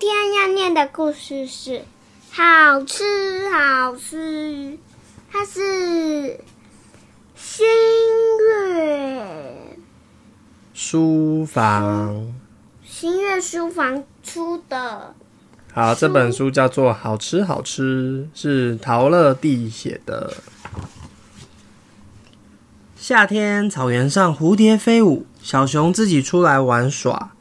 天要念的故事是好吃好吃，它是新月书房。新月书房出的。好，这本书叫做《好吃好吃》，是陶乐蒂写的。夏天，草原上蝴蝶飞舞，小熊自己出来玩耍。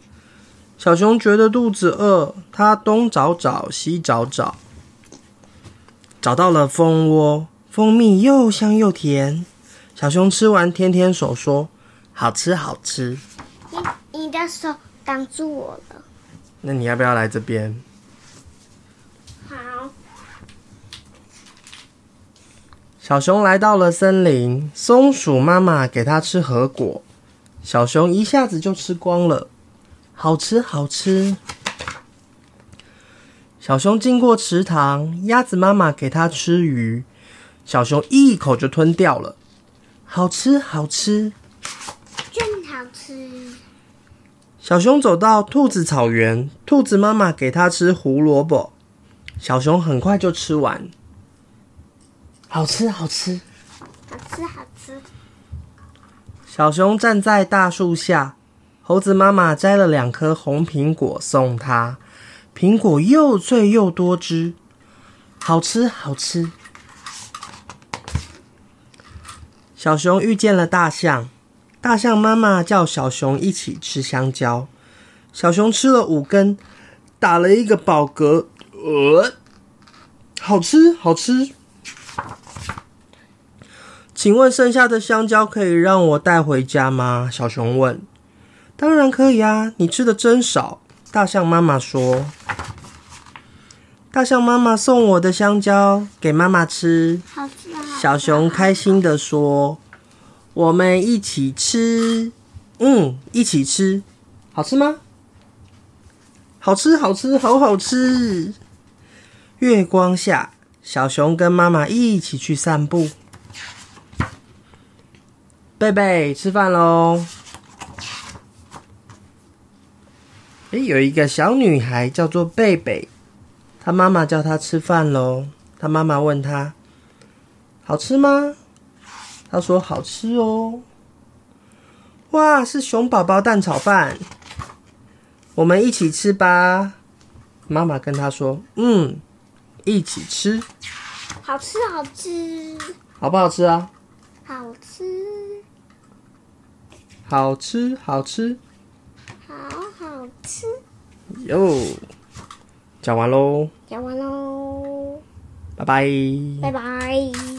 小熊觉得肚子饿，它东找找，西找找，找到了蜂窝，蜂蜜又香又甜。小熊吃完舔舔手，说：“好吃好吃。”你你的手挡住我了。那你要不要来这边？好。小熊来到了森林，松鼠妈妈给它吃核果，小熊一下子就吃光了。好吃，好吃。小熊经过池塘，鸭子妈妈给它吃鱼，小熊一口就吞掉了。好吃，好吃，真好吃。小熊走到兔子草原，兔子妈妈给它吃胡萝卜，小熊很快就吃完。好吃，好吃，好吃，好吃。小熊站在大树下。猴子妈妈摘了两颗红苹果送他，苹果又脆又多汁，好吃好吃。小熊遇见了大象，大象妈妈叫小熊一起吃香蕉，小熊吃了五根，打了一个饱嗝，呃，好吃好吃。请问剩下的香蕉可以让我带回家吗？小熊问。当然可以啊！你吃的真少。大象妈妈说：“大象妈妈送我的香蕉给妈妈吃。”好吃啊！小熊开心的说：“我们一起吃，嗯，一起吃，好吃吗？好吃，好吃，好好吃。”月光下，小熊跟妈妈一起去散步。贝贝，吃饭喽！诶，有一个小女孩叫做贝贝，她妈妈叫她吃饭喽。她妈妈问她：“好吃吗？”她说：“好吃哦。”哇，是熊宝宝蛋炒饭，我们一起吃吧。妈妈跟她说：“嗯，一起吃。”好吃，好吃，好不好吃啊？好吃，好吃，好吃。吃。哟，讲完喽，讲完喽，拜拜，拜拜。